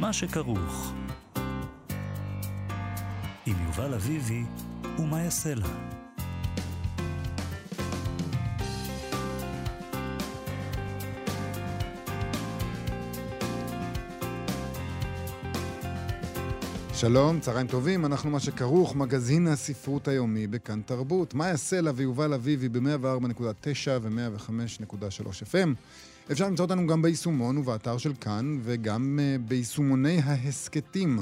מה שכרוך. עם יובל אביבי ומה יעשה לה. שלום, צהריים טובים, אנחנו מה שכרוך, מגזין הספרות היומי בכאן תרבות. מאיה סלע ויובל אביבי ב-104.9 ו-105.3 FM. אפשר למצוא אותנו גם ביישומון ובאתר של כאן, וגם uh, ביישומוני ההסכתים.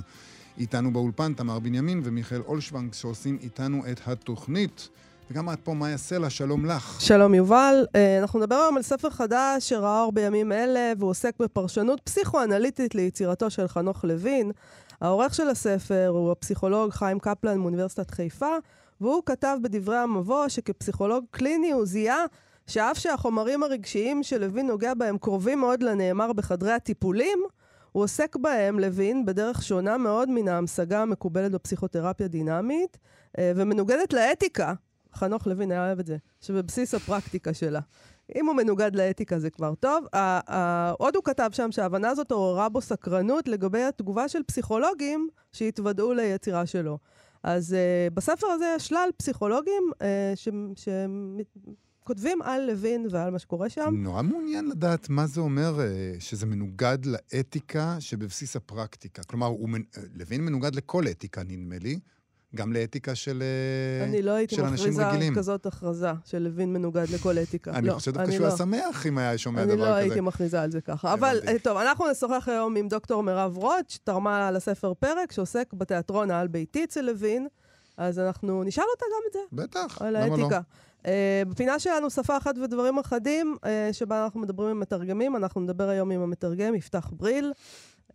איתנו באולפן תמר בנימין ומיכאל אולשוונג, שעושים איתנו את התוכנית. וגם את פה, מאיה סלע, שלום לך. שלום יובל, אה, אנחנו נדבר היום על ספר חדש שראה אור בימים אלה, והוא עוסק בפרשנות פסיכואנליטית ליצירתו של חנוך לוין. העורך של הספר הוא הפסיכולוג חיים קפלן מאוניברסיטת חיפה, והוא כתב בדברי המבוא שכפסיכולוג קליני הוא זיהה שאף שהחומרים הרגשיים שלוין נוגע בהם קרובים מאוד לנאמר בחדרי הטיפולים, הוא עוסק בהם, לוין, בדרך שונה מאוד מן ההמשגה המקובלת בפסיכותרפיה דינמית, אה, ומנוגדת לאתיקה, חנוך לוין היה אוהב את זה, שבבסיס הפרקטיקה שלה. אם הוא מנוגד לאתיקה זה כבר טוב. עוד הוא כתב שם שההבנה הזאת עוררה בו סקרנות לגבי התגובה של פסיכולוגים שהתוודעו ליצירה שלו. אז uh, בספר הזה יש שלל פסיכולוגים uh, שכותבים על לוין ועל מה שקורה שם. נורא מעוניין לדעת מה זה אומר uh, שזה מנוגד לאתיקה שבבסיס הפרקטיקה. כלומר, מנ... לוין מנוגד לכל אתיקה, נדמה לי. גם לאתיקה של אנשים רגילים. אני לא הייתי מכריזה כזאת הכרזה של לוין מנוגד לכל אתיקה. אני לא, חושבת שהוא היה שמח אם היה שומע דבר כזה. אני לא הייתי מכריזה על זה ככה. אבל טוב, אנחנו נשוחח היום עם דוקטור מירב רוט, שתרמה לספר פרק שעוסק בתיאטרון העל-ביתי אצל לוין. אז אנחנו נשאל אותה גם את זה. בטח, למה לא? על האתיקה. Uh, בפינה שלנו שפה אחת ודברים אחדים, uh, שבה אנחנו מדברים עם מתרגמים, אנחנו נדבר היום עם המתרגם, יפתח בריל, uh,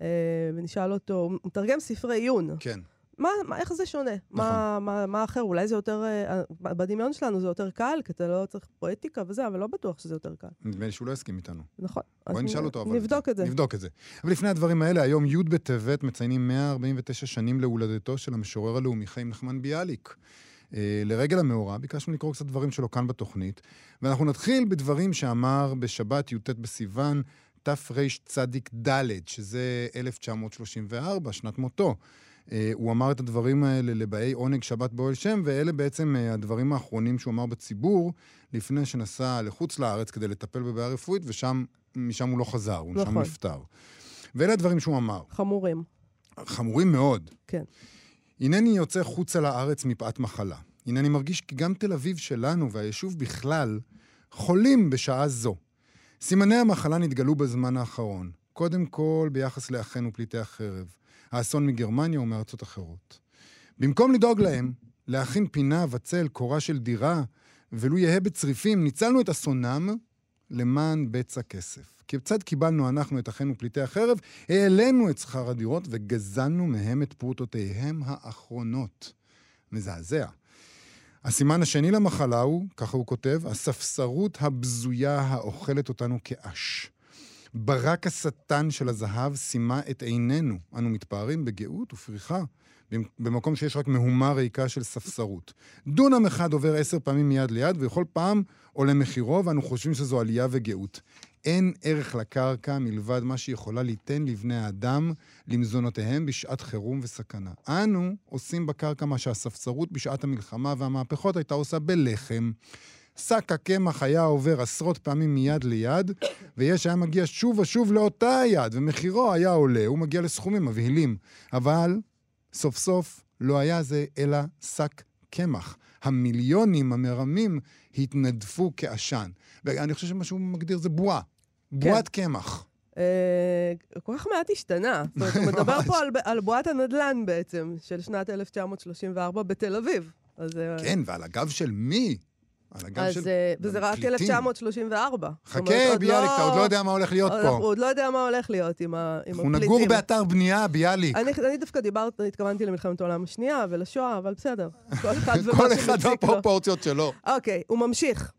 ונשאל אותו, הוא מתרגם ספרי עיון. כן. מה, מה, איך זה שונה? נכון. מה, מה, מה אחר? אולי זה יותר, אה, בדמיון שלנו זה יותר קל, כי אתה לא צריך פואטיקה וזה, אבל לא בטוח שזה יותר קל. נדמה לי שהוא לא יסכים איתנו. נכון. בואי נשאל אותו, אבל... נבדוק את זה. נבדוק את זה. אבל לפני הדברים האלה, היום י' בטבת מציינים 149 שנים להולדתו של המשורר הלאומי חיים נחמן ביאליק. אה, לרגל המאורע, ביקשנו לקרוא קצת דברים שלו כאן בתוכנית, ואנחנו נתחיל בדברים שאמר בשבת י"ט בסיוון תרצ"ד, שזה 1934, שנת מותו. אה, הוא אמר את הדברים האלה לבאי עונג שבת באוהל שם, ואלה בעצם אה, הדברים האחרונים שהוא אמר בציבור, לפני שנסע לחוץ לארץ כדי לטפל בבעיה רפואית, ומשם הוא לא חזר, הוא נכון. שם נפטר. ואלה הדברים שהוא אמר. חמורים. חמורים מאוד. כן. הנני יוצא חוצה לארץ מפאת מחלה. הנני מרגיש כי גם תל אביב שלנו והיישוב בכלל חולים בשעה זו. סימני המחלה נתגלו בזמן האחרון. קודם כל ביחס לאחינו פליטי החרב. האסון מגרמניה ומארצות אחרות. במקום לדאוג להם, להכין פינה וצל, קורה של דירה, ולו יהא בצריפים, ניצלנו את אסונם למען בצע כסף. כיצד קיבלנו אנחנו את אחינו פליטי החרב? העלינו את שכר הדירות וגזלנו מהם את פרוטותיהם האחרונות. מזעזע. הסימן השני למחלה הוא, ככה הוא כותב, הספסרות הבזויה האוכלת אותנו כאש. ברק השטן של הזהב סימה את עינינו. אנו מתפארים בגאות ופריחה, במקום שיש רק מהומה ריקה של ספסרות. דונם אחד עובר עשר פעמים מיד ליד, וכל פעם עולה מחירו, ואנו חושבים שזו עלייה וגאות. אין ערך לקרקע מלבד מה שיכולה ליתן לבני האדם למזונותיהם בשעת חירום וסכנה. אנו עושים בקרקע מה שהספסרות בשעת המלחמה והמהפכות הייתה עושה בלחם. שק הקמח היה עובר עשרות פעמים מיד ליד, ויש היה מגיע שוב ושוב לאותה היד, ומחירו היה עולה, הוא מגיע לסכומים מבהילים. אבל סוף סוף לא היה זה אלא שק קמח. המיליונים המרמים התנדפו כעשן. ואני חושב שמה שהוא מגדיר זה בועה. בועת כן. קמח. אה, כל כך מעט השתנה. זאת אומרת, הוא מדבר פה על בועת הנדל"ן בעצם, של שנת 1934 בתל אביב. אה, כן, ועל הגב של מי? על הגב של... אה, וזה רק 1934. חכה, ביאליק, אתה עוד לא יודע מה הולך להיות פה. הוא עוד לא יודע מה הולך להיות עם הפליטים. אנחנו נגור באתר בנייה, ביאליק. אני דווקא דיברת, התכוונתי למלחמת העולם השנייה ולשואה, אבל בסדר. כל אחד כל אחד שלו. אוקיי, הוא ממשיך.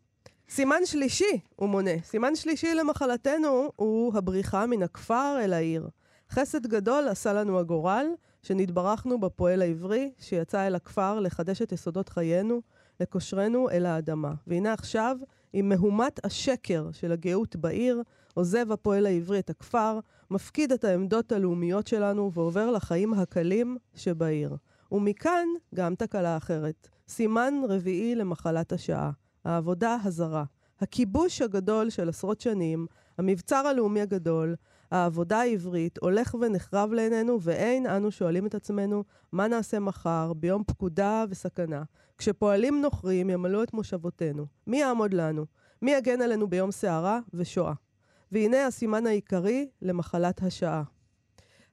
סימן שלישי, הוא מונה. סימן שלישי למחלתנו הוא הבריחה מן הכפר אל העיר. חסד גדול עשה לנו הגורל, שנתברכנו בפועל העברי, שיצא אל הכפר לחדש את יסודות חיינו. לקושרנו אל האדמה. והנה עכשיו, עם מהומת השקר של הגאות בעיר, עוזב הפועל העברי את הכפר, מפקיד את העמדות הלאומיות שלנו ועובר לחיים הקלים שבעיר. ומכאן גם תקלה אחרת. סימן רביעי למחלת השעה. העבודה הזרה. הכיבוש הגדול של עשרות שנים, המבצר הלאומי הגדול, העבודה העברית הולך ונחרב לעינינו, ואין אנו שואלים את עצמנו מה נעשה מחר, ביום פקודה וסכנה. כשפועלים נוכרים ימלאו את מושבותינו. מי יעמוד לנו? מי יגן עלינו ביום סערה ושואה? והנה הסימן העיקרי למחלת השעה.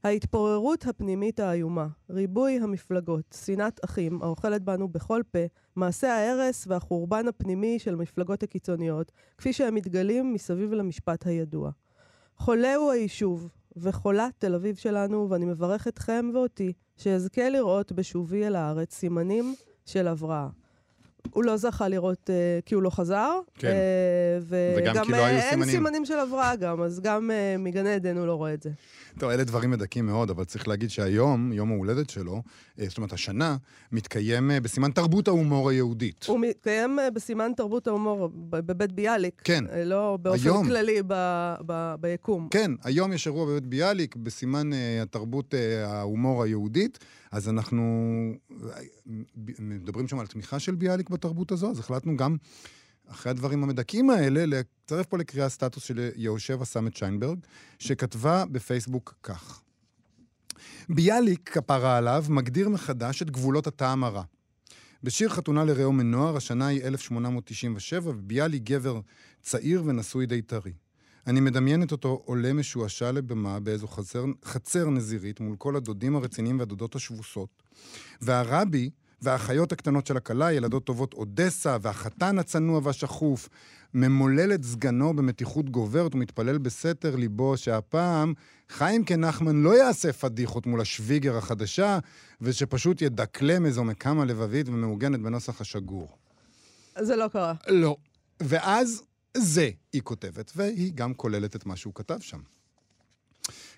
ההתפוררות הפנימית האיומה, ריבוי המפלגות, שנאת אחים האוכלת בנו בכל פה, מעשה ההרס והחורבן הפנימי של המפלגות הקיצוניות, כפי שהם מתגלים מסביב למשפט הידוע. חולה הוא היישוב, וחולה תל אביב שלנו, ואני מברך אתכם ואותי, שאזכה לראות בשובי אל הארץ סימנים של הבראה. הוא לא זכה לראות, uh, כי הוא לא חזר. כן. Uh, וגם כי לא היו סימנים. אין סימנים של הבראה גם, אז גם uh, מגן עדן הוא לא רואה את זה. טוב, אלה דברים מדכאים מאוד, אבל צריך להגיד שהיום, יום ההולדת שלו, זאת אומרת, השנה, מתקיים בסימן תרבות ההומור היהודית. הוא מתקיים בסימן תרבות ההומור בבית ביאליק. כן. לא באופן היום. כללי ב, ב, ביקום. כן, היום יש אירוע בבית ביאליק בסימן התרבות ההומור היהודית. אז אנחנו מדברים שם על תמיכה של ביאליק בתרבות הזו, אז החלטנו גם, אחרי הדברים המדכאים האלה, לצרף פה לקריאה סטטוס של יהושבע סמט שיינברג, שכתבה בפייסבוק כך: ביאליק, כפרה עליו, מגדיר מחדש את גבולות הטעם הרע. בשיר חתונה לרעו מנוער, השנה היא 1897, וביאליק גבר צעיר ונשוי די טרי. אני מדמיינת אותו עולה משועשע לבמה באיזו חצר, חצר נזירית מול כל הדודים הרציניים והדודות השבוסות. והרבי והאחיות הקטנות של הכלה, ילדות טובות אודסה, והחתן הצנוע והשחוף, ממולל את סגנו במתיחות גוברת ומתפלל בסתר ליבו שהפעם חיים כנחמן לא יעשה פדיחות מול השוויגר החדשה, ושפשוט ידקלם איזו מקמה לבבית ומעוגנת בנוסח השגור. זה לא קרה. לא. ואז זה, היא כותבת, והיא גם כוללת את מה שהוא כתב שם.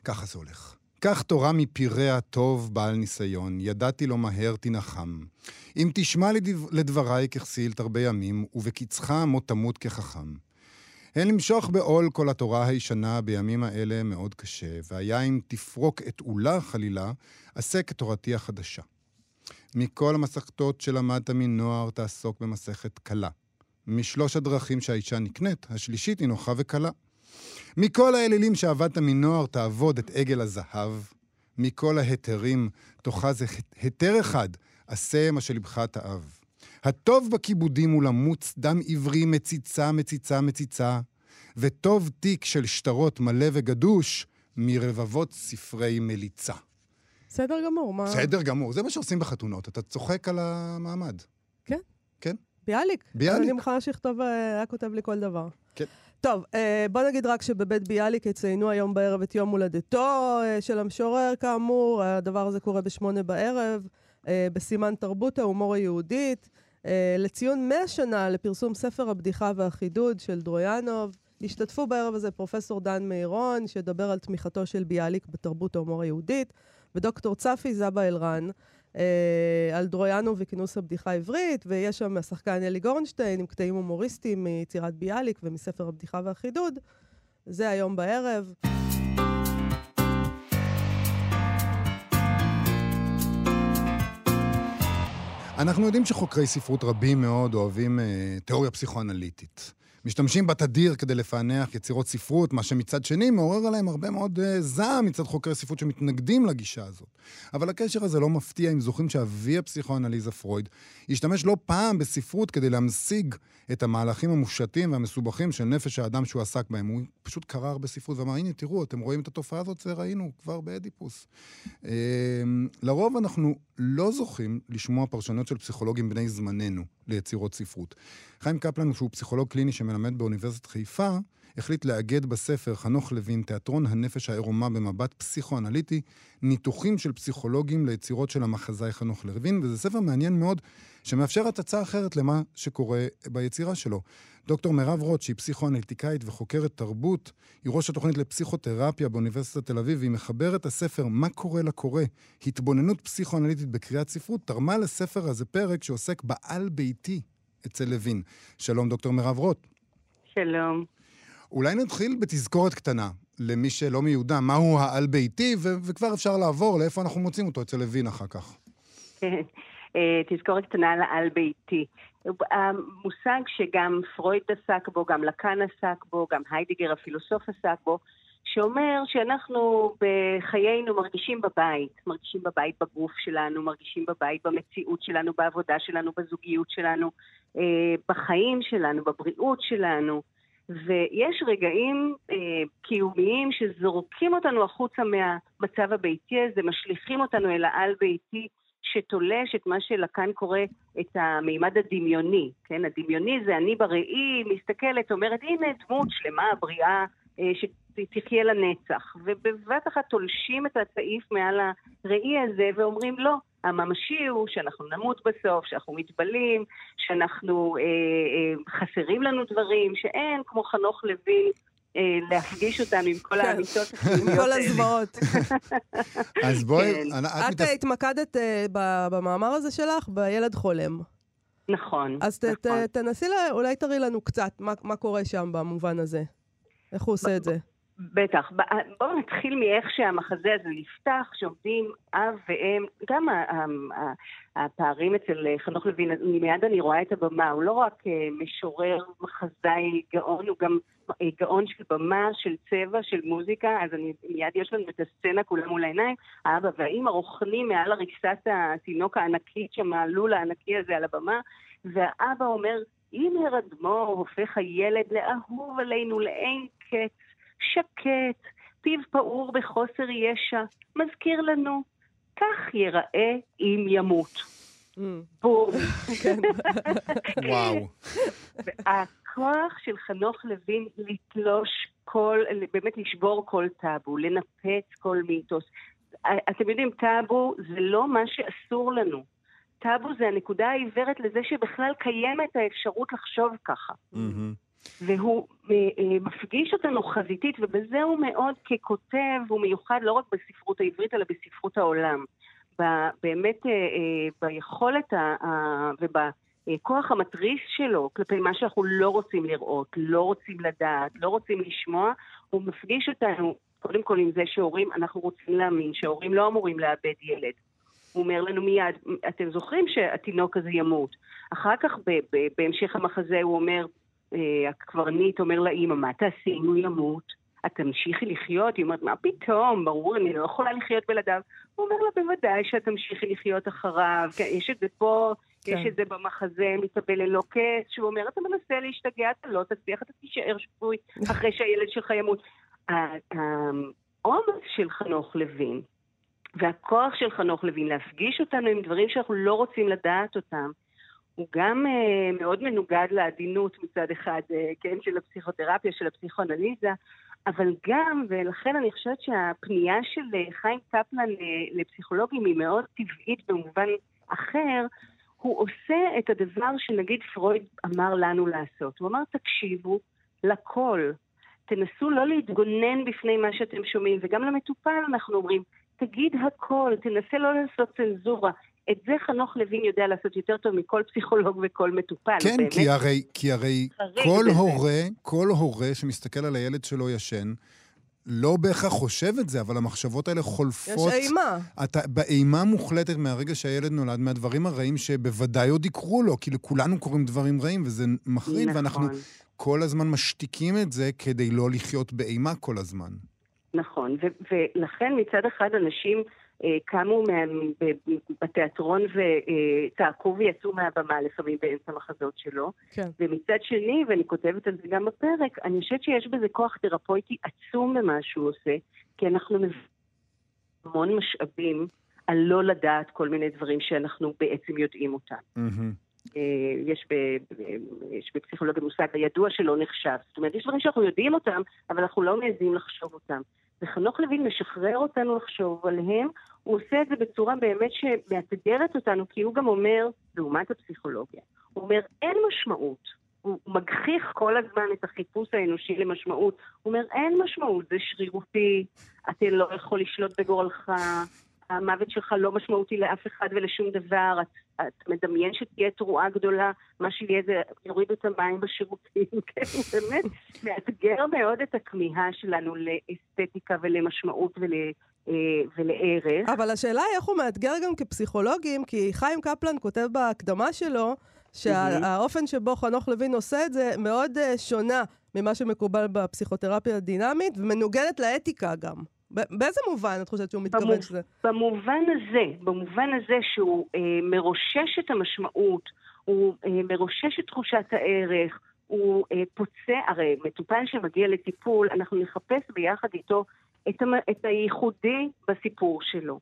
ככה זה הולך. קח תורה מפירי הטוב בעל ניסיון, ידעתי לו מהר תנחם. אם תשמע לדבריי ככסיל תרבה ימים, ובקצך מות תמות כחכם. הן למשוך בעול כל התורה הישנה בימים האלה מאוד קשה, והיה אם תפרוק את עולה חלילה, עשה כתורתי החדשה. מכל המסכתות שלמדת מנוער תעסוק במסכת קלה. משלוש הדרכים שהאישה נקנית, השלישית היא נוחה וקלה. מכל האלילים שעבדת מנוער תעבוד את עגל הזהב. מכל ההיתרים תאחז היתר אחד, עשה מה שלבך תאב. הטוב בכיבודים הוא למוץ דם עברי מציצה, מציצה, מציצה, וטוב תיק של שטרות מלא וגדוש מרבבות ספרי מליצה. בסדר גמור, מה... בסדר גמור, זה מה שעושים בחתונות, אתה צוחק על המעמד. כן. כן. ביאליק. ביאליק. אני מוכנה שיכתוב, אה, היה כותב לי כל דבר. כן. טוב, אה, בוא נגיד רק שבבית ביאליק יציינו היום בערב את יום הולדתו אה, של המשורר, כאמור. הדבר הזה קורה בשמונה בערב, בסימן תרבות ההומור היהודית. לציון 100 שנה לפרסום ספר הבדיחה והחידוד של דרויאנוב. השתתפו בערב הזה פרופסור דן מירון, שידבר על תמיכתו של ביאליק בתרבות ההומור היהודית, ודוקטור צפי זבה אלרן, אה, על דרויאנו וכינוס הבדיחה העברית, ויש שם השחקן אלי גורנשטיין עם קטעים הומוריסטיים מיצירת ביאליק ומספר הבדיחה והחידוד. זה היום בערב. אנחנו יודעים שחוקרי ספרות רבים מאוד אוהבים אה, תיאוריה פסיכואנליטית. משתמשים בה תדיר כדי לפענח יצירות ספרות, מה שמצד שני מעורר עליהם הרבה מאוד uh, זעם מצד חוקרי ספרות שמתנגדים לגישה הזאת. אבל הקשר הזה לא מפתיע אם זוכרים שאבי הפסיכואנליזה פרויד השתמש לא פעם בספרות כדי להמשיג את המהלכים המופשטים והמסובכים של נפש האדם שהוא עסק בהם. הוא פשוט קרא הרבה ספרות ואמר, הנה, תראו, אתם רואים את התופעה הזאת, זה ראינו כבר באדיפוס. Uh, לרוב אנחנו לא זוכים לשמוע פרשנות של פסיכולוגים בני זמננו ליצירות ספרות. חיים קפלן, שהוא פסיכולוג קליני שמלמד באוניברסיטת חיפה, החליט לאגד בספר חנוך לוין, תיאטרון הנפש העירומה במבט פסיכואנליטי, ניתוחים של פסיכולוגים ליצירות של המחזאי חנוך לוין, וזה ספר מעניין מאוד, שמאפשר הצצה אחרת למה שקורה ביצירה שלו. דוקטור מירב רוט, שהיא פסיכואנליטיקאית וחוקרת תרבות, היא ראש התוכנית לפסיכותרפיה באוניברסיטת תל אביב, והיא מחברת הספר "מה קורה לקורא? התבוננות פסיכואנליטית בקריאת ספרות", תרמה לספר הזה פרק שעוסק בעל ביתי אצל לוין. שלום, דוקטור מירב רוט. שלום. אולי נתחיל בתזכורת קטנה, למי שלא מיודע, מהו העל-ביתי, ו- וכבר אפשר לעבור לאיפה אנחנו מוצאים אותו, אצל לוין אחר כך. אה, תזכורת קטנה על העל-ביתי. המושג שגם פרויד עסק בו, גם לקאן עסק בו, גם היידיגר הפילוסוף עסק בו, שאומר שאנחנו בחיינו מרגישים בבית, מרגישים בבית בגוף שלנו, מרגישים בבית במציאות שלנו, בעבודה שלנו, בזוגיות שלנו, אה, בחיים שלנו, בבריאות שלנו. ויש רגעים אה, קיומיים שזורקים אותנו החוצה מהמצב הביתי הזה, משליכים אותנו אל העל-ביתי, שתולש את מה שלקאן קורא את המימד הדמיוני, כן? הדמיוני זה אני בראי, מסתכלת, אומרת, הנה דמות שלמה, בריאה, אה, שתחיה לנצח. ובבת אחת תולשים את הצעיף מעל הראי הזה ואומרים, לא, הממשי הוא שאנחנו נמות בסוף, שאנחנו מתבלים, שאנחנו, אה, אה, חסרים לנו דברים, שאין, כמו חנוך לוין, אה, להפגיש אותם עם כל כן. האמיתות הפנימיות כל הזוועות. אז בואי... כן. את התמקדת במאמר הזה שלך בילד חולם. נכון, אז נכון. תנסי, אולי תראי לנו קצת מה קורה שם במובן הזה. איך הוא עושה את זה? בטח. בואו נתחיל מאיך שהמחזה הזה נפתח, שעומדים אב ואם, גם הפערים אצל חנוך לוין, מיד אני רואה את הבמה, הוא לא רק אה, משורר, מחזאי, גאון, הוא גם אה, גאון של במה, של צבע, של מוזיקה, אז אני, מיד יש לנו את הסצנה כולה מול העיניים. האבא והאימא רוכנים מעל הריסת התינוק הענקית שם, הלול הענקי הזה על הבמה, והאבא אומר, אם הרדמו הופך הילד לאהוב עלינו לאין קץ, שקט, פיו פעור בחוסר ישע, מזכיר לנו, כך ייראה אם ימות. Mm. בום. כן. וואו. הכוח של חנוך לוין לתלוש כל, באמת לשבור כל טאבו, לנפץ כל מיתוס. אתם יודעים, טאבו זה לא מה שאסור לנו. טאבו זה הנקודה העיוורת לזה שבכלל קיימת האפשרות לחשוב ככה. והוא אה, אה, מפגיש אותנו חזיתית, ובזה הוא מאוד ככותב, הוא מיוחד לא רק בספרות העברית, אלא בספרות העולם. באמת אה, ביכולת ובכוח המתריס שלו כלפי מה שאנחנו לא רוצים לראות, לא רוצים לדעת, לא רוצים לשמוע, הוא מפגיש אותנו קודם כל עם זה שהורים, אנחנו רוצים להאמין שההורים לא אמורים לאבד ילד. הוא אומר לנו מיד, אתם זוכרים שהתינוק הזה ימות. אחר כך בהמשך המחזה הוא אומר, הקברניט אומר לאימא, מה תעשי אם הוא ימות? את תמשיכי לחיות? היא אומרת, מה פתאום? ברור, אני לא יכולה לחיות בלעדיו. הוא אומר לה, בוודאי שאת תמשיכי לחיות אחריו. כן, יש את זה פה, כן. יש את זה במחזה, מתאבל ללא קץ, שהוא אומר, אתה מנסה להשתגע, אתה לא תצליח, אתה תישאר שבוי אחרי שהילד שלך ימות. העומס של חנוך לוין, והכוח של חנוך לוין להפגיש אותנו עם דברים שאנחנו לא רוצים לדעת אותם, הוא גם uh, מאוד מנוגד לעדינות מצד אחד, uh, כן, של הפסיכותרפיה, של הפסיכואנליזה, אבל גם, ולכן אני חושבת שהפנייה של uh, חיים קפלן uh, לפסיכולוגים היא מאוד טבעית במובן אחר, הוא עושה את הדבר שנגיד פרויד אמר לנו לעשות. הוא אמר, תקשיבו לכל. תנסו לא להתגונן בפני מה שאתם שומעים, וגם למטופל אנחנו אומרים, תגיד הכל, תנסה לא לעשות צנזורה. את זה חנוך לוין יודע לעשות יותר טוב מכל פסיכולוג וכל מטופל. כן, כי הרי, כי הרי כל בזה. הורה, כל הורה שמסתכל על הילד שלו ישן, לא בהכרח חושב את זה, אבל המחשבות האלה חולפות... יש אימה. אתה באימה מוחלטת מהרגע שהילד נולד, מהדברים הרעים שבוודאי עוד יקרו לו, כי לכולנו קורים דברים רעים, וזה מחריד, נכון. ואנחנו כל הזמן משתיקים את זה כדי לא לחיות באימה כל הזמן. נכון, ולכן מצד אחד אנשים קמו בתיאטרון וצעקו ויצאו מהבמה לפעמים באמצע המחזות שלו. כן. ומצד שני, ואני כותבת על זה גם בפרק, אני חושבת שיש בזה כוח תרפויטי עצום במה שהוא עושה, כי אנחנו מבינים המון משאבים על לא לדעת כל מיני דברים שאנחנו בעצם יודעים אותם. Mm-hmm. יש, ב, יש בפסיכולוגיה מושג הידוע שלא נחשב. זאת אומרת, יש דברים שאנחנו יודעים אותם, אבל אנחנו לא מעזים לחשוב אותם. וחנוך לוין משחרר אותנו לחשוב עליהם, הוא עושה את זה בצורה באמת שמאתגרת אותנו, כי הוא גם אומר, לעומת הפסיכולוגיה, הוא אומר, אין משמעות. הוא מגחיך כל הזמן את החיפוש האנושי למשמעות. הוא אומר, אין משמעות, זה שרירותי, אתה לא יכול לשלוט בגורלך, המוות שלך לא משמעותי לאף אחד ולשום דבר, את, את מדמיין שתהיה תרועה גדולה, מה שיהיה זה יוריד את המים בשירותים, כן, באמת מאתגר מאוד את הכמיהה שלנו לאסתטיקה ולמשמעות ול... אה, ולערך. אבל השאלה היא איך הוא מאתגר גם כפסיכולוגים, כי חיים קפלן כותב בהקדמה שלו, שהאופן שבו חנוך לוין עושה את זה מאוד uh, שונה ממה שמקובל בפסיכותרפיה הדינמית, ומנוגדת לאתיקה גם. באיזה מובן את חושבת שהוא מתכוון. שזה? במובן הזה, במובן הזה שהוא אה, מרושש את המשמעות, הוא אה, מרושש את תחושת הערך, הוא אה, פוצע, הרי מטופל שמגיע לטיפול, אנחנו נחפש ביחד איתו את, המ... את הייחודי בסיפור שלו.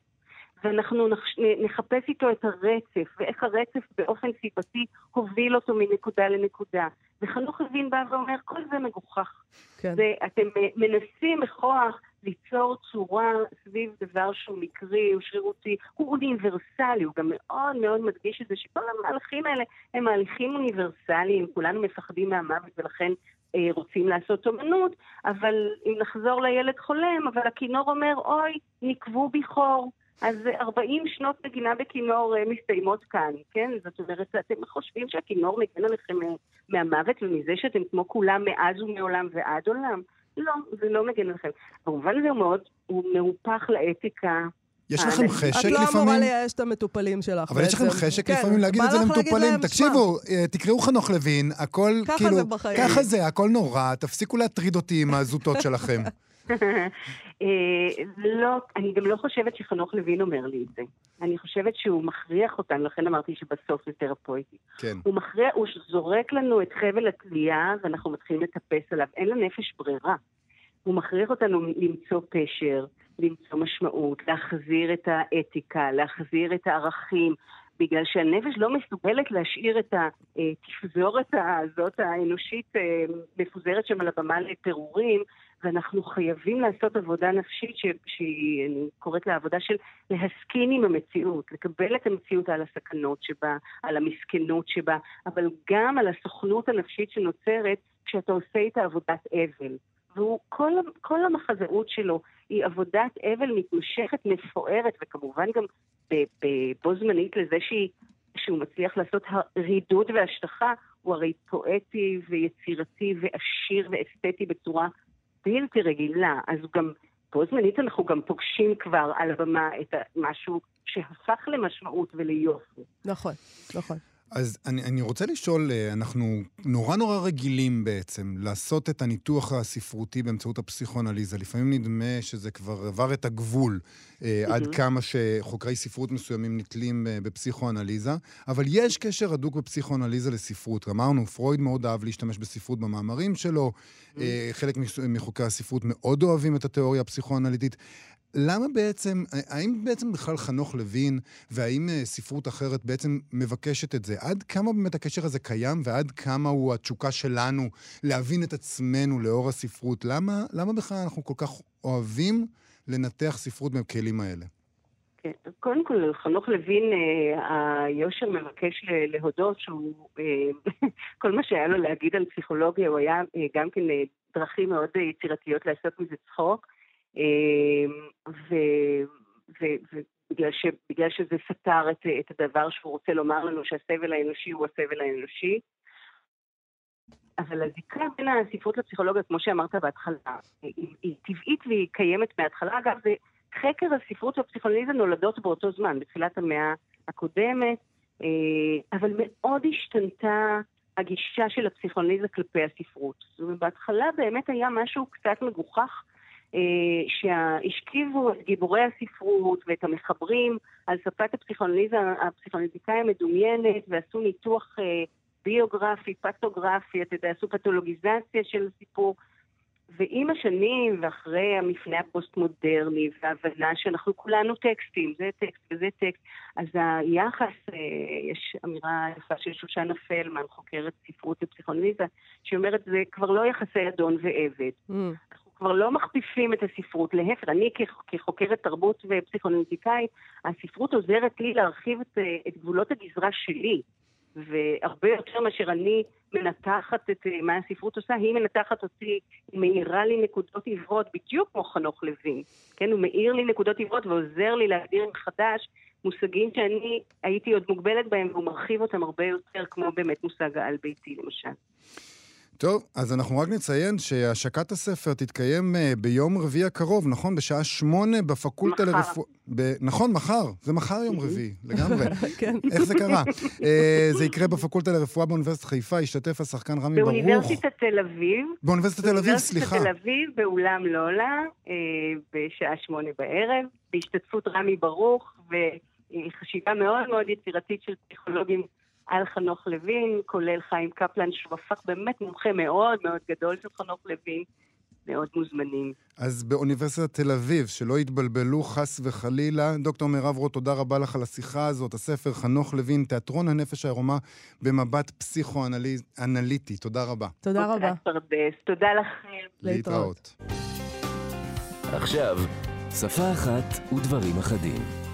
ואנחנו נחפש איתו את הרצף, ואיך הרצף באופן סיבתי הוביל אותו מנקודה לנקודה. וחנוך לוין בא ואומר, כל זה מגוחך. כן. ואתם מנסים בכוח ליצור צורה סביב דבר שהוא מקרי, הוא שרירותי, הוא אוניברסלי, הוא גם מאוד מאוד מדגיש את זה שכל המהלכים האלה הם מהלכים אוניברסליים, כולנו מפחדים מהמוות ולכן רוצים לעשות אומנות, אבל אם נחזור לילד חולם, אבל הכינור אומר, אוי, נקבו בי חור. אז 40 שנות נגינה בכינור אה, מסתיימות כאן, כן? זאת אומרת, אתם חושבים שהכינור מגן עליכם אה, מהמוות ומזה שאתם כמו כולם מאז ומעולם ועד עולם? לא, זה לא מגן עליכם. במובן הזה הוא מאוד, הוא מהופך לאתיקה. יש לכם חשק לפעמים? את לא אמורה לייאש את המטופלים שלך. אבל יש לכם חשק כן, לפעמים להגיד את זה למטופלים. תקשיבו, אה, תקראו חנוך לוין, הכל ככה כאילו... ככה זה בחיים. ככה זה, הכל נורא, תפסיקו להטריד אותי עם הזוטות שלכם. אה, לא, אני גם לא חושבת שחנוך לוין אומר לי את זה. אני חושבת שהוא מכריח אותנו, לכן אמרתי שבסוף זה תרפויטי. כן. הוא מכריח, הוא זורק לנו את חבל התלייה ואנחנו מתחילים לטפס עליו. אין לנפש ברירה. הוא מכריח אותנו למצוא פשר, למצוא משמעות, להחזיר את האתיקה, להחזיר את הערכים, בגלל שהנפש לא מסוגלת להשאיר את התפזורת הזאת האנושית אה, מפוזרת שם על הבמה לפירורים, ואנחנו חייבים לעשות עבודה נפשית שהיא, אני קוראת לה עבודה של להסכין עם המציאות, לקבל את המציאות על הסכנות שבה, על המסכנות שבה, אבל גם על הסוכנות הנפשית שנוצרת כשאתה עושה איתה עבודת אבל. וכל כל המחזאות שלו היא עבודת אבל מתמשכת, מפוארת, וכמובן גם בו זמנית לזה שהיא, שהוא מצליח לעשות רידוד והשטחה, הוא הרי פואטי ויצירתי ועשיר ואסתטי בצורה בלתי רגילה. אז גם בו זמנית אנחנו גם פוגשים כבר על הבמה את משהו שהפך למשמעות וליופי. נכון, נכון. אז אני, אני רוצה לשאול, אה, אנחנו נורא נורא רגילים בעצם לעשות את הניתוח הספרותי באמצעות הפסיכואנליזה. לפעמים נדמה שזה כבר עבר את הגבול mm-hmm. עד כמה שחוקרי ספרות מסוימים נתלים אה, בפסיכואנליזה, אבל יש קשר הדוק בפסיכואנליזה לספרות. אמרנו, פרויד מאוד אהב להשתמש בספרות במאמרים שלו, mm-hmm. חלק מחוקרי הספרות מאוד אוהבים את התיאוריה הפסיכואנליטית. למה בעצם, האם בעצם בכלל חנוך לוין, והאם אה, ספרות אחרת בעצם מבקשת את זה? עד כמה באמת הקשר הזה קיים, ועד כמה הוא התשוקה שלנו להבין את עצמנו לאור הספרות? למה, למה בכלל אנחנו כל כך אוהבים לנתח ספרות בכלים האלה? כן, קודם כל, חנוך לוין, אה, היושר מבקש להודות שהוא, אה, כל מה שהיה לו להגיד על פסיכולוגיה, הוא היה גם כן דרכים מאוד יצירתיות לעשות מזה צחוק. ובגלל ש, שזה סתר את, את הדבר שהוא רוצה לומר לנו שהסבל האנושי הוא הסבל האנושי. אבל הזיקה בין הספרות לפסיכולוגיה, כמו שאמרת בהתחלה, היא, היא טבעית והיא קיימת מההתחלה. אגב, זה חקר הספרות והפסיכולוגיה נולדות באותו זמן, בתחילת המאה הקודמת, אה, אבל מאוד השתנתה הגישה של הפסיכולוגיה כלפי הספרות. ובהתחלה באמת היה משהו קצת מגוחך. אה, שהשכיבו את גיבורי הספרות ואת המחברים על שפת הפסיכואנליזה, הפסיכואנליזיקאי המדומיינת, ועשו ניתוח אה, ביוגרפי, פתוגרפי, אתה יודע, עשו פתולוגיזציה של הסיפור. ועם השנים, ואחרי המפנה הפוסט-מודרני, וההבנה שאנחנו כולנו טקסטים, זה טקסט וזה טקסט, אז היחס, אה, יש אמירה יפה של שושנה פלמן, חוקרת ספרות ופסיכואנליזה, שאומרת, זה כבר לא יחסי אדון ועבד. Mm. כבר לא מכפיפים את הספרות, להפך, אני כחוקרת תרבות ופסיכואנליטיקאית, הספרות עוזרת לי להרחיב את, את גבולות הגזרה שלי. והרבה יותר מאשר אני מנתחת את מה הספרות עושה, היא מנתחת אותי, היא מאירה לי נקודות עיוורות, בדיוק כמו חנוך לוין. כן, הוא מאיר לי נקודות עיוורות ועוזר לי להגדיר מחדש מושגים שאני הייתי עוד מוגבלת בהם, והוא מרחיב אותם הרבה יותר, כמו באמת מושג העל-ביתי למשל. טוב, אז אנחנו רק נציין שהשקת הספר תתקיים uh, ביום רביעי הקרוב, נכון? בשעה שמונה בפקולטה לרפואה... ב... נכון, מחר. זה מחר יום רביעי, לגמרי. כן. איך זה קרה? uh, זה יקרה בפקולטה לרפואה באוניברסיטת חיפה, ישתתף השחקן רמי ברוך. באוניברסיטת תל אביב. באוניברסיטת תל אביב, סליחה. באוניברסיטת תל אביב, באולם לולה, uh, בשעה שמונה בערב, בהשתתפות רמי ברוך, וחשיבה מאוד מאוד יצירתית של פסיכולוגים על חנוך לוין, כולל חיים קפלן, שהוא הפך באמת מומחה מאוד מאוד גדול של חנוך לוין. מאוד מוזמנים. אז באוניברסיטת תל אביב, שלא יתבלבלו חס וחלילה. דוקטור מירב רוט, תודה רבה לך על השיחה הזאת. הספר חנוך לוין, תיאטרון הנפש העירומה במבט פסיכואנליטי. תודה רבה. תודה רבה. תודה לכם. להתראות. עכשיו, שפה אחת ודברים אחדים.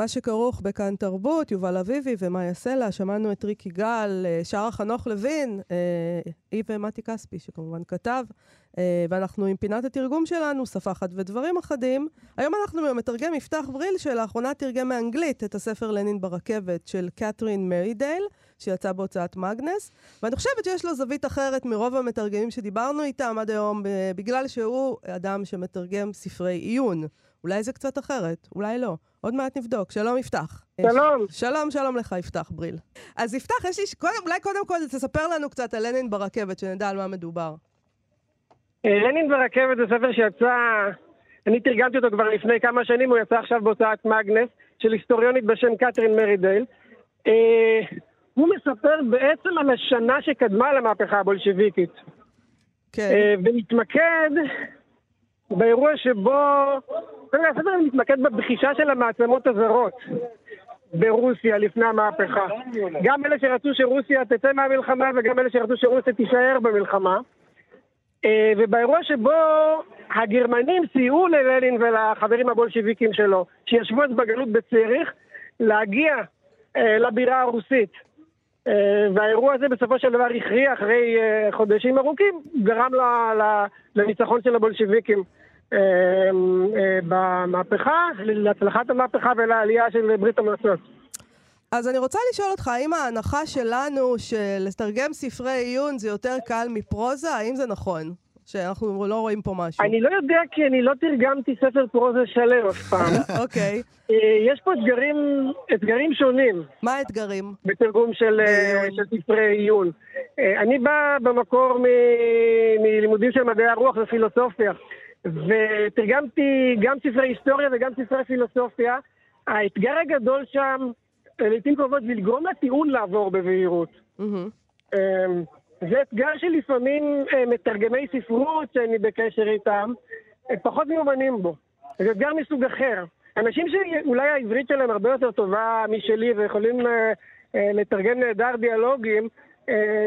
מה שכרוך בכאן תרבות, יובל אביבי ומאיה סלע, שמענו את ריקי גל, אה, שרה חנוך לוין, אה, היא ומתי כספי, שכמובן כתב, אה, ואנחנו עם פינת התרגום שלנו, שפה אחת ודברים אחדים. היום אנחנו עם המתרגם יפתח בריל, שלאחרונה תרגם מאנגלית את הספר לנין ברכבת של קתרין מרידייל, שיצא בהוצאת מאגנס, ואני חושבת שיש לו זווית אחרת מרוב המתרגמים שדיברנו איתם עד היום, בגלל שהוא אדם שמתרגם ספרי עיון. אולי זה קצת אחרת, אולי לא. עוד מעט נבדוק. שלום, יפתח. שלום. שלום, שלום לך, יפתח בריל. אז יפתח, יש לי... קודם, אולי קודם כל תספר לנו קצת על לנין ברכבת, שנדע על מה מדובר. אה, לנין ברכבת זה ספר שיצא... אני תרגמתי אותו כבר לפני כמה שנים, הוא יצא עכשיו בהוצאת מאגנס, של היסטוריונית בשם קתרין מרידייל. אה, הוא מספר בעצם על השנה שקדמה למהפכה הבולשיביקית. כן. אה, ומתמקד באירוע שבו... הספר מתמקד בבחישה של המעצמות הזרות ברוסיה לפני המהפכה. גם אלה שרצו שרוסיה תצא מהמלחמה וגם אלה שרצו שרוסיה תישאר במלחמה. אה, ובאירוע שבו הגרמנים סייעו ללנין ולחברים הבולשיביקים שלו, שישבו אז בגלות בציריך, להגיע אה, לבירה הרוסית. אה, והאירוע הזה בסופו של דבר הכריע אחרי חודשים ארוכים, גרם לניצחון של הבולשיביקים. אה, במהפכה, להצלחת המהפכה ולעלייה של ברית המועצות. אז אני רוצה לשאול אותך, האם ההנחה שלנו שלתרגם ספרי עיון זה יותר קל מפרוזה, האם זה נכון? שאנחנו לא רואים פה משהו. אני לא יודע כי אני לא תרגמתי ספר פרוזה שלם אף פעם. אוקיי. אה, יש פה אתגרים, אתגרים שונים. מה האתגרים? בתרגום של, אה, של ספרי עיון. אני בא במקור מ, מלימודים של מדעי הרוח ופילוסופיה. ותרגמתי גם ספרי היסטוריה וגם ספרי פילוסופיה. האתגר הגדול שם, לעיתים קרובות, זה לגרום לטיעון לעבור בבהירות. Mm-hmm. זה אתגר שלפעמים אה, מתרגמי ספרות שאני בקשר איתם, פחות מיומנים בו. זה אתגר מסוג אחר. אנשים שאולי העברית שלהם הרבה יותר טובה משלי ויכולים אה, אה, לתרגם נהדר דיאלוגים,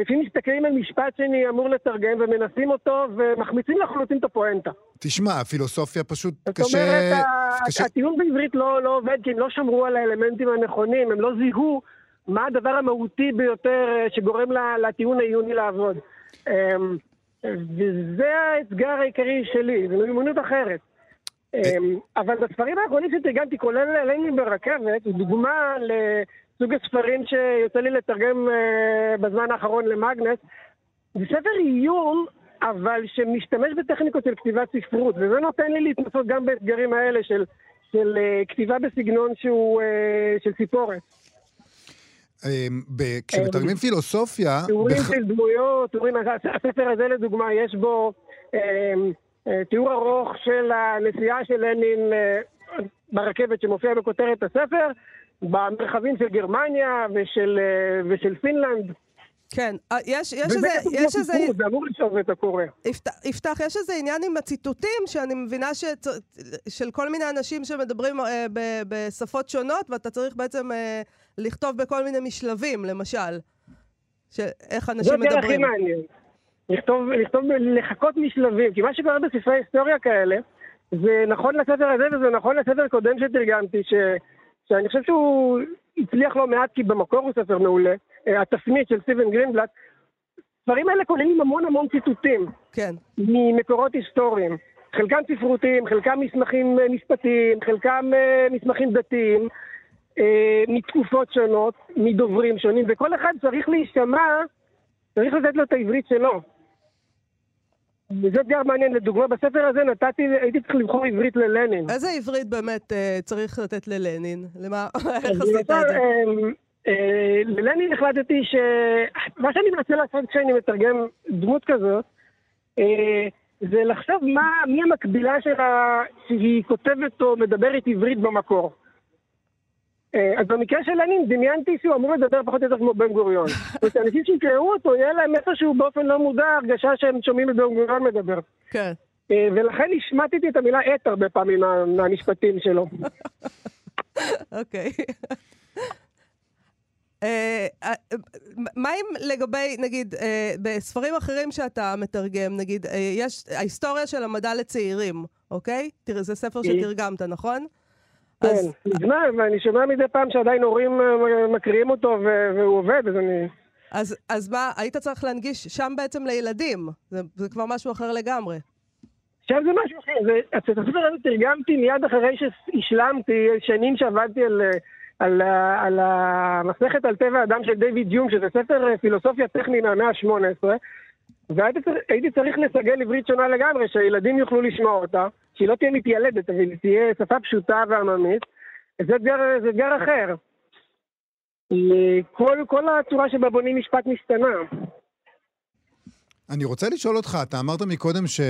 לפעמים מסתכלים על משפט שאני אמור לתרגם ומנסים אותו ומחמיצים לחלוטין את הפואנטה. תשמע, הפילוסופיה פשוט קשה... זאת אומרת, קשה... הטיעון בעברית לא, לא עובד כי הם לא שמרו על האלמנטים הנכונים, הם לא זיהו מה הדבר המהותי ביותר אה, שגורם לטיעון העיוני לעבוד. אמ, וזה האתגר העיקרי שלי, זו מיומנות אחרת. אמ, אבל בספרים האחרונים שתרגמתי, כולל לנים ברכבת, דוגמה סוג הספרים שיוצא לי לתרגם uh, בזמן האחרון למאגנס, זה ספר עיון, אבל שמשתמש בטכניקות של כתיבת ספרות, וזה נותן לי להתנסות גם באתגרים האלה של, של uh, כתיבה בסגנון שהוא של ציפורת. אמ, כשמתרגמים פילוסופיה... תיאורים של דמויות, תיאורים... הספר הזה לדוגמה, יש בו אמ, תיאור ארוך של הנסיעה של לנין ברכבת שמופיע בכותרת הספר, במרחבים של גרמניה ושל, אה, ושל פינלנד. כן, אה, יש, יש איזה... יש איזה... זה אמור לשאוב את הקורא. יפתח, יש איזה עניין עם הציטוטים, שאני מבינה ש... של כל מיני אנשים שמדברים אה, ב... בשפות שונות, ואתה צריך בעצם אה, לכתוב בכל מיני משלבים, למשל. איך אנשים מדברים. זה הכי מעניין. לכתוב, לכתוב, לחכות משלבים. כי מה שקורה בספרי היסטוריה כאלה, זה נכון לספר הזה וזה נכון לספר קודם שתרגמתי, ש... שאני חושב שהוא הצליח לא מעט כי במקור הוא ספר מעולה, אה, התפנית של סטיבן גרינבלט, הדברים האלה כוללים המון המון ציטוטים כן. ממקורות היסטוריים. חלקם ספרותיים, חלקם מסמכים אה, משפטיים, חלקם אה, מסמכים דתיים, מתקופות שונות, מדוברים שונים, וכל אחד צריך להישמע, צריך לתת לו את העברית שלו. וזה אתגר מעניין. לדוגמה, בספר הזה נתתי, הייתי צריך לבחור עברית ללנין. איזה עברית באמת אה, צריך לתת ללנין? למה, איך עשית את זה? למשל, אה, ללנין החלטתי ש... מה שאני מנסה לעשות כשאני מתרגם דמות כזאת, אה, זה לחשוב מה, מי המקבילה שלה שהיא כותבת או מדברת עברית במקור. אה, אז במקרה של לנין דמיינתי שהוא אמור לדבר פחות או יותר כמו בן גוריון. זאת אומרת, אנשים שיקראו אותו, יהיה להם איפשהו באופן לא מודע הרגשה שהם שומעים את בן גוריון מדבר. כן. אה, ולכן השמטתי את המילה עת הרבה פעמים מה- מהמשפטים שלו. אוקיי. אה, מה אם לגבי, נגיד, בספרים אחרים שאתה מתרגם, נגיד, יש ההיסטוריה של המדע לצעירים, אוקיי? תראה, זה ספר שתרגמת, נכון? כן, מזמן, ואני שומע מדי פעם שעדיין הורים אה, מקריאים אותו והוא עובד, אז אני... אז, אז מה, היית צריך להנגיש שם בעצם לילדים. זה, זה כבר משהו אחר לגמרי. עכשיו זה משהו אחר, זה- את הספר הזה תרגמתי מיד אחרי שהשלמתי שנים שעבדתי על, אה, על, ה- על המסכת על טבע האדם של דיוויד יום, שזה ספר אה, פילוסופיה טכני מהמאה ה-18, והייתי צר- הייתי צריך לסגל עברית שונה לגמרי, שהילדים יוכלו לשמוע אותה, שהיא לא תהיה מתיילדת, אבל היא תהיה שפה פשוטה ועממית. זה אתגר, זה אתגר אחר. אה, כל, כל הצורה שבה בונים משפט משתנה. אני רוצה לשאול אותך, אתה אמרת מקודם שלא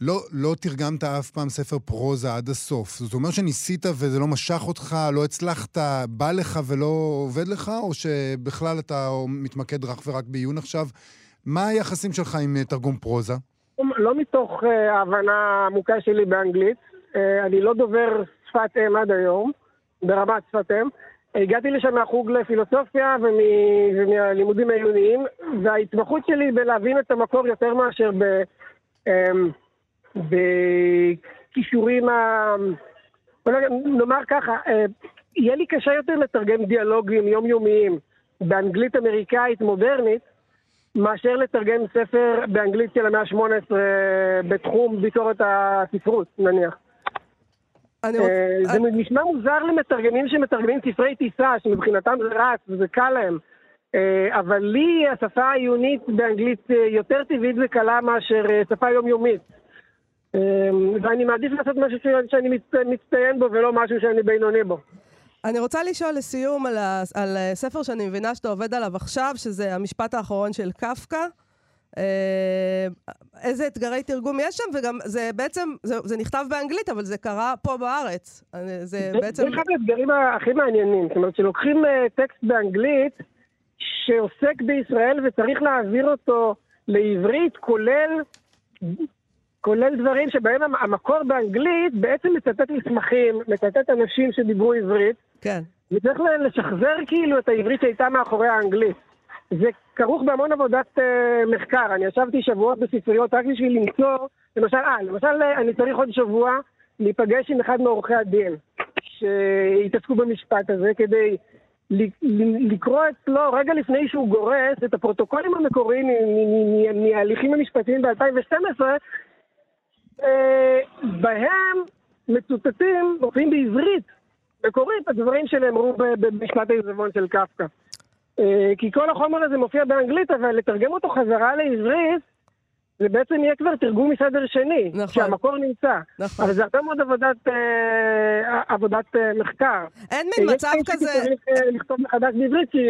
לא, לא תרגמת אף פעם ספר פרוזה עד הסוף. זאת אומרת שניסית וזה לא משך אותך, לא הצלחת, בא לך ולא עובד לך, או שבכלל אתה מתמקד רק ורק בעיון עכשיו? מה היחסים שלך עם אה, תרגום פרוזה? לא מתוך אה, ההבנה העמוקה שלי באנגלית, אה, אני לא דובר שפת אם עד היום, ברמת שפת אם. הגעתי לשם מהחוג לפילוסופיה ומ- ומהלימודים העיוניים, וההתמחות שלי בלהבין את המקור יותר מאשר ב... אמ, בכישורים ה... נאמר ככה, אה, יהיה לי קשה יותר לתרגם דיאלוגים יומיומיים באנגלית אמריקאית מודרנית, מאשר לתרגם ספר באנגלית של המאה ה-18 בתחום ביקורת הספרות, נניח. אני רוצ... אה, זה נשמע מוזר למתרגמים שמתרגמים ספרי טיסה, שמבחינתם זה רץ וזה קל להם. אה, אבל לי השפה העיונית באנגלית אה, יותר טבעית וקלה מאשר אה, שפה יומיומית. אה, ואני מעדיף לעשות משהו שאני מצ- מצטיין בו ולא משהו שאני בינוני בו. אני רוצה לשאול לסיום על, ה... על אה, ספר שאני מבינה שאתה עובד עליו עכשיו, שזה המשפט האחרון של קפקא. אה, איזה אתגרי תרגום יש שם, וגם זה בעצם, זה, זה נכתב באנגלית, אבל זה קרה פה בארץ. זה זה בעצם... זה אחד האתגרים הכי מעניינים. זאת אומרת, שלוקחים אה, טקסט באנגלית שעוסק בישראל וצריך להעביר אותו לעברית, כולל, כולל דברים שבהם המ- המקור באנגלית בעצם מצטט מסמכים, מצטט אנשים שדיברו עברית, כן. וצריך לשחזר כאילו את העברית שהייתה מאחורי האנגלית. זה כרוך בהמון עבודת אה, מחקר. אני ישבתי שבועות בספריות רק בשביל למצוא, למשל, אה, למשל אה, אני צריך עוד שבוע להיפגש עם אחד מעורכי הדין שהתעסקו במשפט הזה כדי לקרוא אצלו רגע לפני שהוא גורס את הפרוטוקולים המקוריים מההליכים המשפטיים ב-2012, אה, בהם מצוטטים, מופיעים בעברית מקורית הדברים שנאמרו במשפט העיזבון של קפקא. אה, כי כל החומר הזה מופיע באנגלית, אבל לתרגם אותו חזרה לעברית, זה בעצם יהיה כבר תרגום מסדר שני, נכון. שהמקור נמצא. נכון. אבל זה הרבה מאוד עבודת, אה, עבודת אה, מחקר. אין מין יש מצב כזה... שצריך אה, לכתוב מחדש בעברית, כי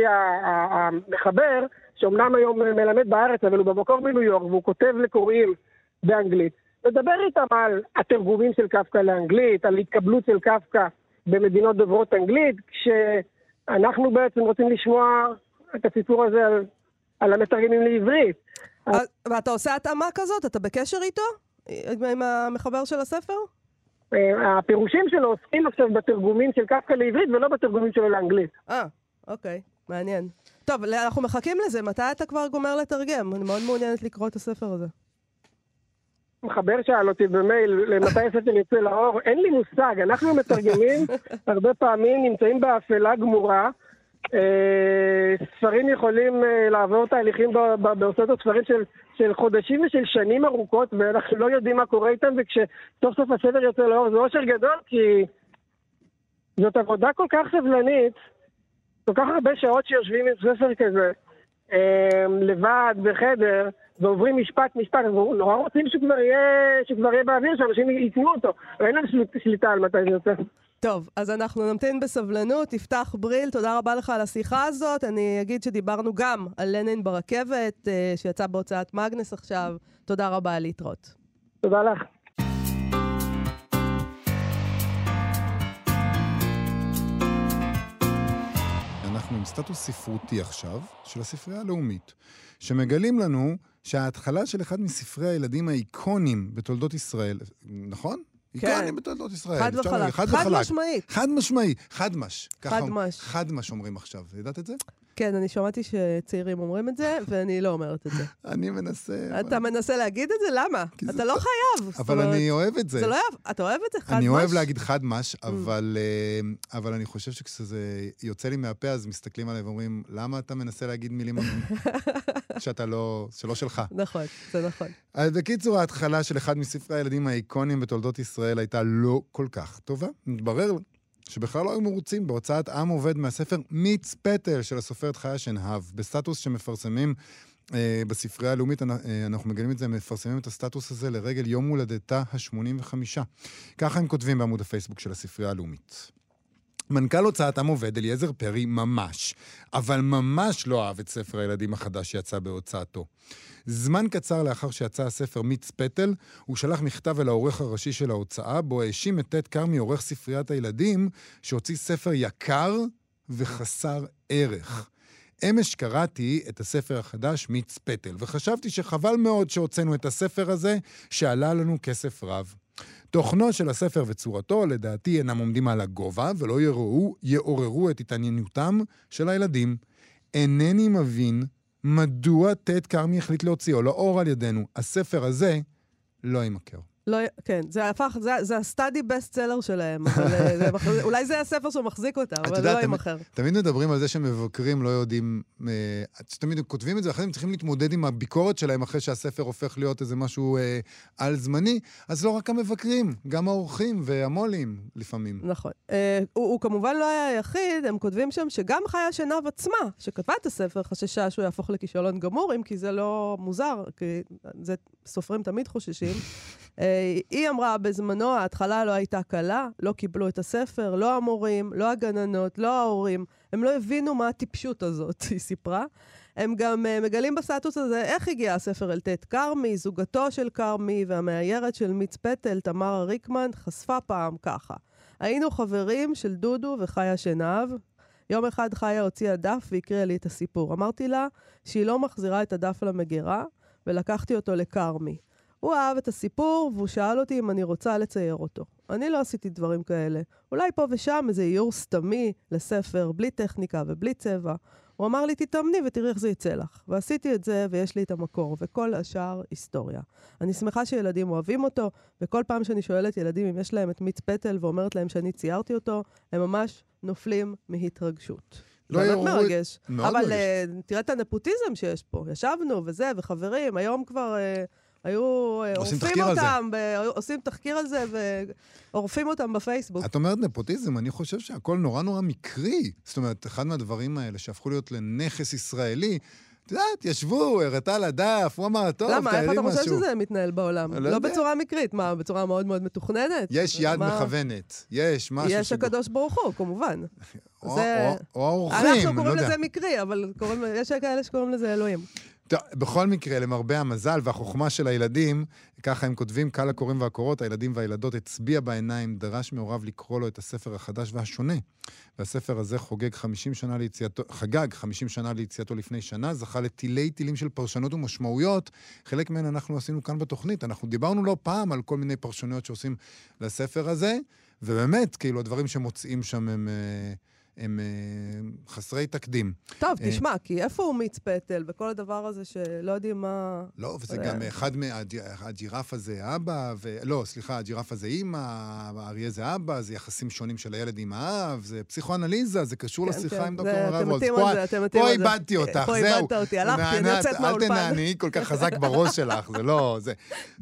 המחבר, שאומנם היום מלמד בארץ, אבל הוא במקור בניו יורק, והוא כותב לקוראים באנגלית, מדבר איתם על התרגומים של קפקא לאנגלית, על התקבלות של קפקא במדינות דוברות אנגלית, כשאנחנו בעצם רוצים לשמוע את הסיפור הזה על, על המתרגמים לעברית. ואתה עושה התאמה כזאת? אתה בקשר איתו? עם- עם המחבר של הספר? אה, הפירושים שלו עוסקים עכשיו בתרגומים של קפקא לעברית ולא בתרגומים שלו לאנגלית. אה, אוקיי, מעניין. טוב, אנחנו מחכים לזה. מתי אתה כבר גומר לתרגם? אני מאוד מעוניינת לקרוא את הספר הזה. מחבר שאל אותי במייל למתי הספר יוצא לאור, אין לי מושג, אנחנו מתרגמים הרבה פעמים נמצאים באפלה גמורה. אה, ספרים יכולים אה, לעבור תהליכים בהוצאות ספרים של, של חודשים ושל שנים ארוכות, ואנחנו לא יודעים מה קורה איתם, וכשסוף סוף הספר יוצא לאור זה אושר גדול, כי זאת עבודה כל כך סבלנית, כל כך הרבה שעות שיושבים עם ספר כזה, אה, לבד, בחדר, ועוברים משפט משפט, אז נורא רוצים שכבר יהיה, שכבר יהיה באוויר, שאנשים יקנו אותו. ואין לנו שליטה על מתי זה יוצא. טוב, אז אנחנו נמתין בסבלנות. יפתח בריל, תודה רבה לך על השיחה הזאת. אני אגיד שדיברנו גם על לנין ברכבת, אה, שיצא בהוצאת מאגנס עכשיו. תודה רבה על להתראות. תודה לך. אנחנו עם סטטוס ספרותי עכשיו, של הספרייה הלאומית, שמגלים לנו שההתחלה של אחד מספרי הילדים האיקונים בתולדות ישראל, נכון? כן. איקונים בתולדות ישראל. חד וחלק. חד חד. משמעית. חד משמעי. חדמש. ככה- חדמש. חדמש אומרים עכשיו. ידעת את זה? כן, אני שמעתי שצעירים אומרים את זה, ואני לא אומרת את זה. אני מנסה... אתה מנסה להגיד את זה? למה? זה אתה לא טוב. חייב. אבל אומרת, אני אוהב את זה. זה לא. אתה אוהב את זה? חד אני אוהב? להגיד חדמש, אבל, אה, אבל אני חושב שכשזה יוצא לי מהפה, אז מסתכלים עליי ואומרים, למה אתה מנסה להגיד מילים שאתה לא, שלא שלך? נכון, זה נכון. אז בקיצור, ההתחלה של אחד מספרי הילדים האיקונים בתולדות ישראל הייתה לא כל כך טובה. מתברר שבכלל לא היו מרוצים בהוצאת עם עובד מהספר מיץ פטל של הסופרת חיה שנהב, בסטטוס שמפרסמים אה, בספרייה הלאומית, אה, אנחנו מגלים את זה, מפרסמים את הסטטוס הזה לרגל יום הולדתה ה-85. ככה הם כותבים בעמוד הפייסבוק של הספרייה הלאומית. מנכ"ל הוצאת עם עובד, אליעזר פרי, ממש, אבל ממש לא אהב את ספר הילדים החדש שיצא בהוצאתו. זמן קצר לאחר שיצא הספר מיץ פטל, הוא שלח מכתב אל העורך הראשי של ההוצאה, בו האשים את טד כרמי, עורך ספריית הילדים, שהוציא ספר יקר וחסר ערך. אמש קראתי את הספר החדש מיץ פטל, וחשבתי שחבל מאוד שהוצאנו את הספר הזה, שעלה לנו כסף רב. תוכנו של הספר וצורתו, לדעתי, אינם עומדים על הגובה, ולא יעוררו, יעוררו את התעניינותם של הילדים. אינני מבין מדוע טד כרמי החליט להוציאו לאור על ידינו. הספר הזה לא יימכר. לא, כן, זה הפך, זה, זה הסטאדי בסט סלר שלהם, אבל אה, זה, אולי זה הספר שמחזיק אותם, את אבל יודעת, לא תמיד- יימכר. תמיד מדברים על זה שמבקרים לא יודעים, אה, תמיד כותבים את זה, אחרי זה הם צריכים להתמודד עם הביקורת שלהם אחרי שהספר הופך להיות איזה משהו אה, על-זמני, אז לא רק המבקרים, גם האורחים והמו"לים לפעמים. נכון. אה, הוא, הוא כמובן לא היה היחיד, הם כותבים שם שגם חיה שנהב עצמה, שכתבה את הספר, חששה שהוא יהפוך לכישלון גמור, אם כי זה לא מוזר, כי זה סופרים תמיד חוששים. אה, היא אמרה, בזמנו ההתחלה לא הייתה קלה, לא קיבלו את הספר, לא המורים, לא הגננות, לא ההורים. הם לא הבינו מה הטיפשות הזאת, היא סיפרה. הם גם uh, מגלים בסטטוס הזה איך הגיע הספר אל ט' כרמי, זוגתו של כרמי והמאיירת של מיץ פטל, תמרה ריקמן, חשפה פעם ככה. היינו חברים של דודו וחיה שנהב. יום אחד חיה הוציאה דף והקריאה לי את הסיפור. אמרתי לה שהיא לא מחזירה את הדף למגירה, ולקחתי אותו לכרמי. הוא אהב את הסיפור, והוא שאל אותי אם אני רוצה לצייר אותו. אני לא עשיתי דברים כאלה. אולי פה ושם איזה איור סתמי לספר, בלי טכניקה ובלי צבע. הוא אמר לי, תתאמני ותראי איך זה יצא לך. ועשיתי את זה, ויש לי את המקור, וכל השאר היסטוריה. אני שמחה שילדים אוהבים אותו, וכל פעם שאני שואלת ילדים אם יש להם את מיץ פטל ואומרת להם שאני ציירתי אותו, הם ממש נופלים מהתרגשות. לא באמת את- מרגש. מאוד אבל מרגש. אה, תראה את הנפוטיזם שיש פה. ישבנו וזה, וחברים, היום כבר אה, היו אה, עורפים תחקיר על זה. אותם, ב- עושים תחקיר על זה ועורפים אותם בפייסבוק. את אומרת נפוטיזם, אני חושב שהכל נורא נורא מקרי. זאת אומרת, אחד מהדברים האלה שהפכו להיות לנכס ישראלי, את יודעת, ישבו, הראתה לדף, הוא אמר, טוב, למה? איך אתה חושב משהו. שזה מתנהל בעולם? לא לא יודע. בצורה מקרית, מה, בצורה מאוד מאוד מתוכננת? יש יד מה- מכוונת, יש משהו יש שבו- הקדוש ברוך הוא, כמובן. או- זה- או- או האורחים, אנחנו לא קוראים יודע. לזה מקרי, אבל קוראים- יש כאלה שקוראים לזה אלוהים. טוב, בכל מקרה, למרבה המזל והחוכמה של הילדים, ככה הם כותבים, קהל הקוראים והקוראות, הילדים והילדות הצביע בעיניים, דרש מהוריו לקרוא לו את הספר החדש והשונה. והספר הזה חוגג 50 שנה ליציאתו, חגג 50 שנה ליציאתו לפני שנה, זכה לתילי תילים של פרשנות ומשמעויות. חלק מהן אנחנו עשינו כאן בתוכנית. אנחנו דיברנו לא פעם על כל מיני פרשנויות שעושים לספר הזה, ובאמת, כאילו, הדברים שמוצאים שם הם... אה, הם אה, חסרי תקדים. טוב, אה, תשמע, כי איפה הוא מיץ פטל וכל הדבר הזה שלא יודעים מה... לא, וזה. גם אחד מה... הג'ירפה זה אבא, ו... לא, סליחה, הג'ירפה זה אימא, האריה זה אבא, זה יחסים שונים של הילד עם האב, זה פסיכואנליזה, זה קשור כן, לשיחה כן, עם דוקטור אתם רב רוז. מתים פה- פה. איבדתי אותך, פה זהו. איבדת אותי, הלכתי, אני יוצאת אל מהאולפן. תנעני כל כך חזק בראש שלך, זה לא... זה...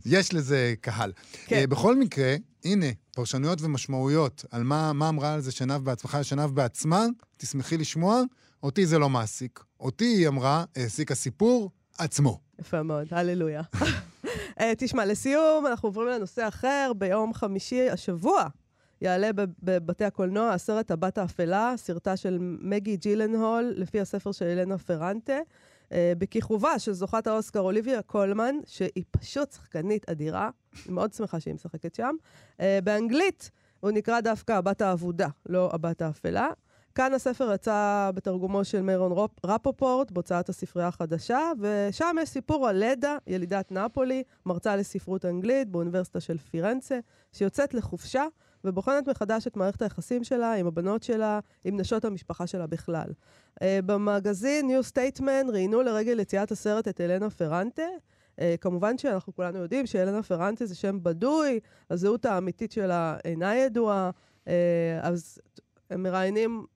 יש לזה קהל. כן. אה, בכל מקרה, הנה, פרשנויות ומשמעויות על מה, מה אמרה על זה שנהב בעצמך, שנהב בעצמה, תשמחי לשמוע, אותי זה לא מעסיק. אותי, היא אמרה, העסיק הסיפור עצמו. יפה מאוד, הללויה. אה, תשמע, לסיום, אנחנו עוברים לנושא אחר. ביום חמישי השבוע יעלה בב- בבתי הקולנוע הסרט הבת האפלה, סרטה של מגי ג'ילנהול, לפי הספר של אלנה פרנטה, אה, בכיכובה של זוכת האוסקר אוליביה קולמן, שהיא פשוט שחקנית אדירה, אני מאוד שמחה שהיא משחקת שם. אה, באנגלית הוא נקרא דווקא הבת האבודה, לא הבת האפלה. כאן הספר יצא בתרגומו של מיירון רופ- רפופורט, בהוצאת הספרייה החדשה, ושם יש סיפור על לדה, ילידת נפולי, מרצה לספרות אנגלית באוניברסיטה של פירנצה, שיוצאת לחופשה ובוחנת מחדש את מערכת היחסים שלה עם הבנות שלה, עם נשות המשפחה שלה בכלל. Uh, במגזין ניו סטייטמן ראיינו לרגל יציאת הסרט את אלנה פרנטה. Uh, כמובן שאנחנו כולנו יודעים שאלנה פרנטה זה שם בדוי, הזהות האמיתית שלה אינה ידועה, uh, אז הם מראיינים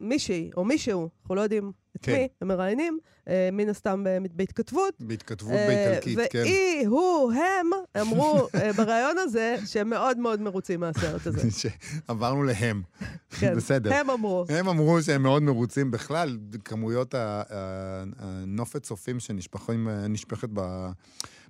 מישהי או מישהו, אנחנו לא יודעים את כן. מי הם מראיינים, אה, מן הסתם ב- בהתכתבות. בהתכתבות אה, באיטלקית, כן. והיא, הוא, הם, אמרו אה, בריאיון הזה שהם מאוד מאוד מרוצים מהסרט הזה. שעברנו להם. כן, בסדר. הם אמרו. הם אמרו שהם מאוד מרוצים בכלל, כמויות הנופת צופים שנשפכים- נשפכת ב-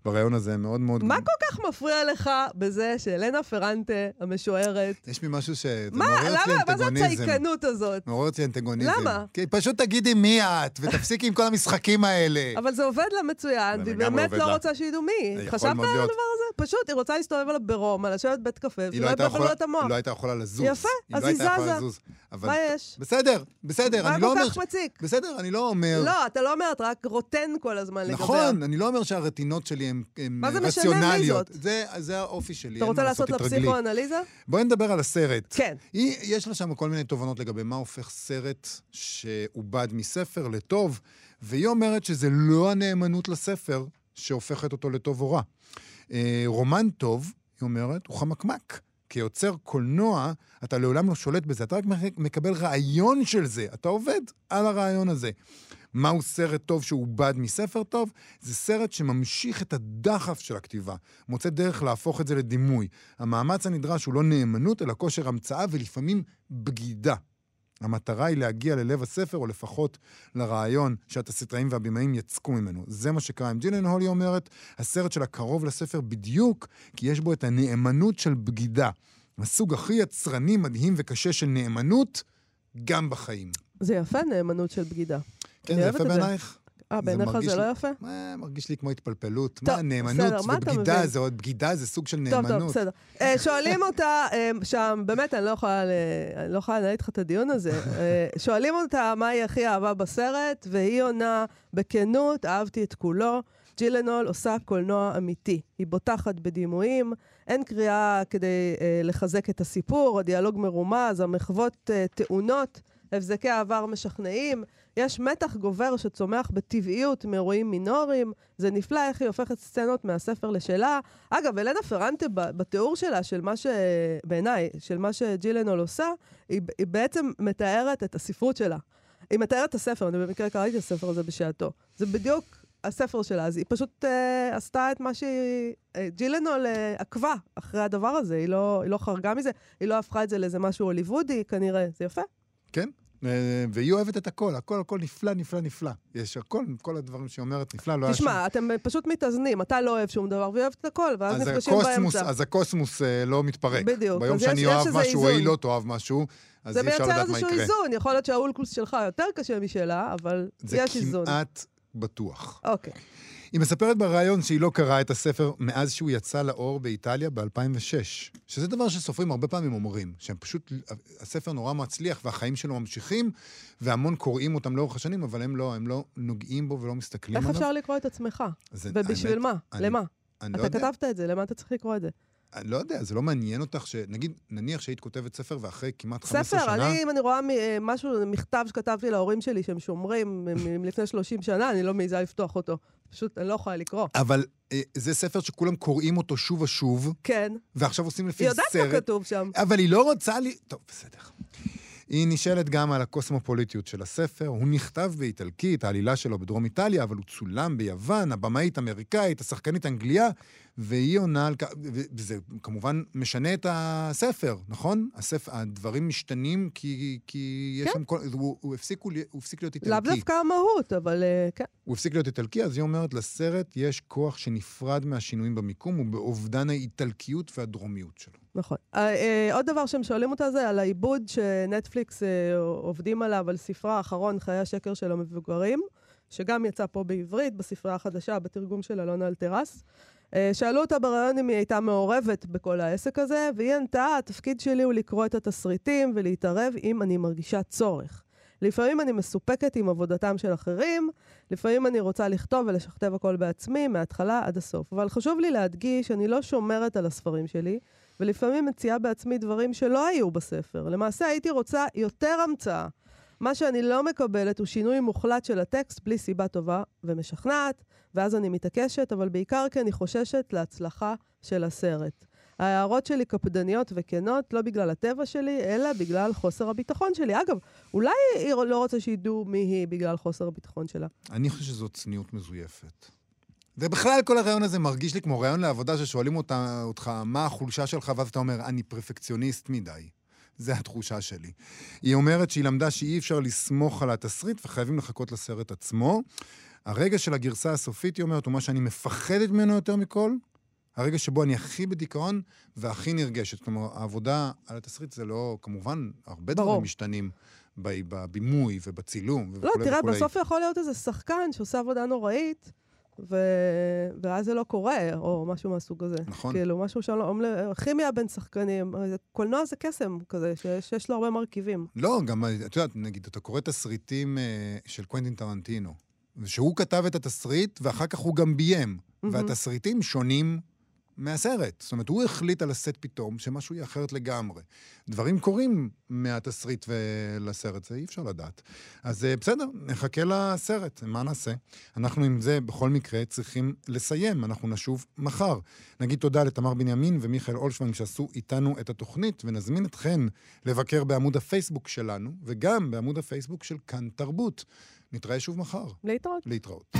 ברעיון הזה, מאוד מאוד... מה כל כך מפריע לך בזה שאלנה פרנטה המשוערת, יש לי משהו ש... מה, למה, מה זה. הצייקנות הזאת? מעורר אצלי אנטגוניזם. למה? כי פשוט תגידי מי את, ותפסיקי עם כל המשחקים האלה. אבל זה עובד לה מצוין, והיא באמת לא. רוצה שידעו מי. חשבת על. הדבר הזה? פשוט, היא רוצה להסתובב עליו ברומא, לשבת בבית קפה, היא ולא לא יבלבלו את המוח. היא לא הייתה יכולה לזוז. יפה, אז לא היא הייתה יכולה זזה. מה יש? בסדר, בסדר, מה אני לא כל אומר... כך מציק? בסדר, אני לא אומר... לא, אתה לא אומר, אתה רק רוטן כל הזמן לגביה. נכון, אני לא אומר שהרטינות שלי הן הן מה זה משנה מי רציונליות. זאת? זה, זה האופי שלי, אתה רוצה לעשות לה. פסיכואנליזה? בואי נדבר על הסרט. כן. היא, יש לה שם כל מיני תובנות לגבי מה הופך סרט שעובד מספר לטוב, והיא אומרת שזה לא הנאמנות לספר שהופכת אותו לטוב או רע. אה, רומן טוב, היא אומרת, הוא חמקמק. כיוצר קולנוע, אתה לעולם לא שולט בזה, אתה רק מקבל רעיון של זה, אתה עובד על הרעיון הזה. מהו סרט טוב שעובד מספר טוב? זה סרט שממשיך את הדחף של הכתיבה, מוצא דרך להפוך את זה לדימוי. המאמץ הנדרש הוא לא נאמנות, אלא כושר המצאה ולפעמים בגידה. המטרה היא להגיע ללב הספר, או לפחות לרעיון שהתסריטאים והבימאים יצקו ממנו. זה מה שקרה עם ג'ילן הולי אומרת, הסרט שלה קרוב לספר בדיוק, כי יש בו את הנאמנות של בגידה. הסוג הכי יצרני, מדהים וקשה של נאמנות, גם בחיים. זה יפה, נאמנות של בגידה. כן, זה יפה. בעינייך? אה, בעיניך זה לא יפה? מה, מרגיש לי כמו התפלפלות. טוב, מה, נאמנות ובגידה? זה עוד בגידה, זה סוג של טוב, נאמנות. טוב, בסדר. אה, שואלים אותה אה, שם, באמת, אני לא יכולה אני לא יכולה לנהל איתך את הדיון הזה. אה, שואלים אותה מה היא הכי אהבה בסרט, והיא עונה בכנות, אהבתי את כולו. ג'ילנול עושה קולנוע אמיתי. היא בוטחת בדימויים, אין קריאה כדי אה, לחזק את הסיפור, הדיאלוג מרומז, המחוות אה, טעונות, הבזקי העבר משכנעים. יש מתח גובר שצומח בטבעיות מאירועים מינוריים. זה נפלא איך היא הופכת סצנות מהספר לשלה. אגב, אלנה פרנטה, בתיאור שלה, של מה ש... בעיניי, של מה שג'ילנול עושה, היא, היא בעצם מתארת את הספרות שלה. היא מתארת את הספר, אני במקרה קראתי את הספר הזה בשעתו. זה בדיוק הספר שלה, אז היא פשוט אה, עשתה את מה שהיא... אה, ג'ילנול אה, עקבה אחרי הדבר הזה, היא לא, היא לא חרגה מזה, היא לא הפכה את זה לאיזה משהו הוליוודי, כנראה. זה יפה. כן? אה, והיא אוהבת את הכל, הכל, הכל נפלא, נפלא, נפלא. יש הכל, כל הדברים שהיא אומרת נפלא, לא היה תשמע, אתם פשוט מתאזנים, אתה לא אוהב שום דבר והיא אוהבת את הכל, ואז אז נפגשים באמצע. אז הקוסמוס אה, לא מתפרק. בדיוק, ביום שאני אוהב משהו, או היא. לא תאהב משהו, אז זה אי אפשר מייצר לדעת מה איזשהו יקרה. איזון, יכול להיות שהאולקוס שלך יותר קשה משלה, אבל זה יש איזון. כמעט בטוח. אוקיי. היא מספרת בריאיון שהיא לא קראה את הספר מאז שהוא יצא לאור באיטליה ב-2006. שזה דבר שסופרים הרבה פעמים אומרים, שהם פשוט, הספר נורא מצליח והחיים שלו ממשיכים, והמון קוראים אותם לאורך השנים, אבל הם לא, הם לא נוגעים בו ולא מסתכלים איך עליו. אפשר לקרוא את עצמך? זה- ובשביל האמת, מה? אני- למה? אני לא אתה יודע. כתבת את זה, למה אתה צריך לקרוא את זה? אני לא יודע, זה לא מעניין אותך ש... נגיד, נניח שהיית כותבת ספר ואחרי כמעט 15 ספר, שנה... אני, אם אני רואה אה, משהו, מכתב שכתבתי להורים שלי שהם שומרים מלפני 30 שנה, אני לא מעיזה לפתוח אותו. פשוט, אני לא יכולה לקרוא. אבל אה, זה ספר שכולם קוראים אותו שוב ושוב, כן, ועכשיו עושים לפי היא יודעת מה סרט. כתוב שם. אבל היא לא רוצה לי... טוב, בסדר. היא נשאלת גם על הקוסמופוליטיות של הספר. הוא נכתב באיטלקית, העלילה שלו בדרום איטליה, אבל הוא צולם ביוון, הבמאית אמריקאית, השחקנית אנגליה, והיא עונה על כך, וזה כמובן משנה את הספר, נכון? הספר, הדברים משתנים כי, כי יש כן. שם כל... הוא, הוא, הפסיק, הוא, הוא הפסיק להיות איטלקי. לאו דווקא המהות, אבל אה, כן. הוא הפסיק להיות איטלקי, אז היא אומרת, לסרט יש כוח שנפרד מהשינויים במיקום ובאובדן האיטלקיות והדרומיות שלו. נכון. אה, אה, עוד דבר שהם שואלים אותה זה על העיבוד שנטפליקס אה, עובדים עליו, על ספרה האחרון, חיי השקר של המבוגרים, שגם יצא פה בעברית, בספרייה החדשה, בתרגום של אלונה אלטרס. אה, שאלו אותה בריאיון אם היא הייתה מעורבת בכל העסק הזה, והיא ענתה, התפקיד שלי הוא לקרוא את התסריטים ולהתערב אם אני מרגישה צורך. לפעמים אני מסופקת עם עבודתם של אחרים, לפעמים אני רוצה לכתוב ולשכתב הכל בעצמי, מההתחלה עד הסוף. אבל חשוב לי להדגיש, אני לא שומרת על הספרים שלי, ולפעמים מציעה בעצמי דברים שלא היו בספר. למעשה הייתי רוצה יותר המצאה. מה שאני לא מקבלת הוא שינוי מוחלט של הטקסט בלי סיבה טובה ומשכנעת, ואז אני מתעקשת, אבל בעיקר כי אני חוששת להצלחה של הסרט. ההערות שלי קפדניות וכנות, לא בגלל הטבע שלי, אלא בגלל חוסר הביטחון שלי. אגב, אולי היא לא רוצה שידעו מי היא בגלל חוסר הביטחון שלה. אני חושב שזאת צניעות מזויפת. ובכלל, כל הרעיון הזה מרגיש לי כמו רעיון לעבודה ששואלים אותה, אותך מה החולשה שלך, ואז אתה אומר, אני פרפקציוניסט מדי. זה התחושה שלי. היא אומרת שהיא למדה שאי אפשר לסמוך על התסריט וחייבים לחכות לסרט עצמו. הרגע של הגרסה הסופית, היא אומרת, הוא מה שאני מפחדת ממנו יותר מכל, הרגע שבו אני הכי בדיכאון והכי נרגשת. כלומר, העבודה על התסריט זה לא, כמובן, הרבה ברור. דברים משתנים בבימוי ובצילום לא, וכולי תראה, וכולי. בסוף יכול להיות איזה שחקן שעושה עבודה נוראית, ו... ואז זה לא קורה, או משהו מהסוג הזה. נכון. כאילו, משהו שם, לא- כימיה בין שחקנים, קולנוע זה קסם כזה, שיש, שיש לו הרבה מרכיבים. לא, גם, את יודעת, נגיד, אתה קורא תסריטים אה, של קוונטין טרנטינו, שהוא כתב את התסריט, ואחר כך הוא גם ביים, והתסריטים שונים מהסרט. זאת אומרת, הוא החליט על הסט פתאום שמשהו יהיה אחרת לגמרי. דברים קורים מהתסריט ולסרט, זה אי אפשר לדעת. אז אה, בסדר, נחכה לסרט, מה נעשה? אנחנו עם זה בכל מקרה צריכים לסיים, אנחנו נשוב מחר. נגיד תודה לתמר בנימין ומיכאל אולשוונג שעשו איתנו את התוכנית, ונזמין אתכן לבקר בעמוד הפייסבוק שלנו, וגם בעמוד הפייסבוק של כאן תרבות. נתראה שוב מחר. להתראות. להתראות.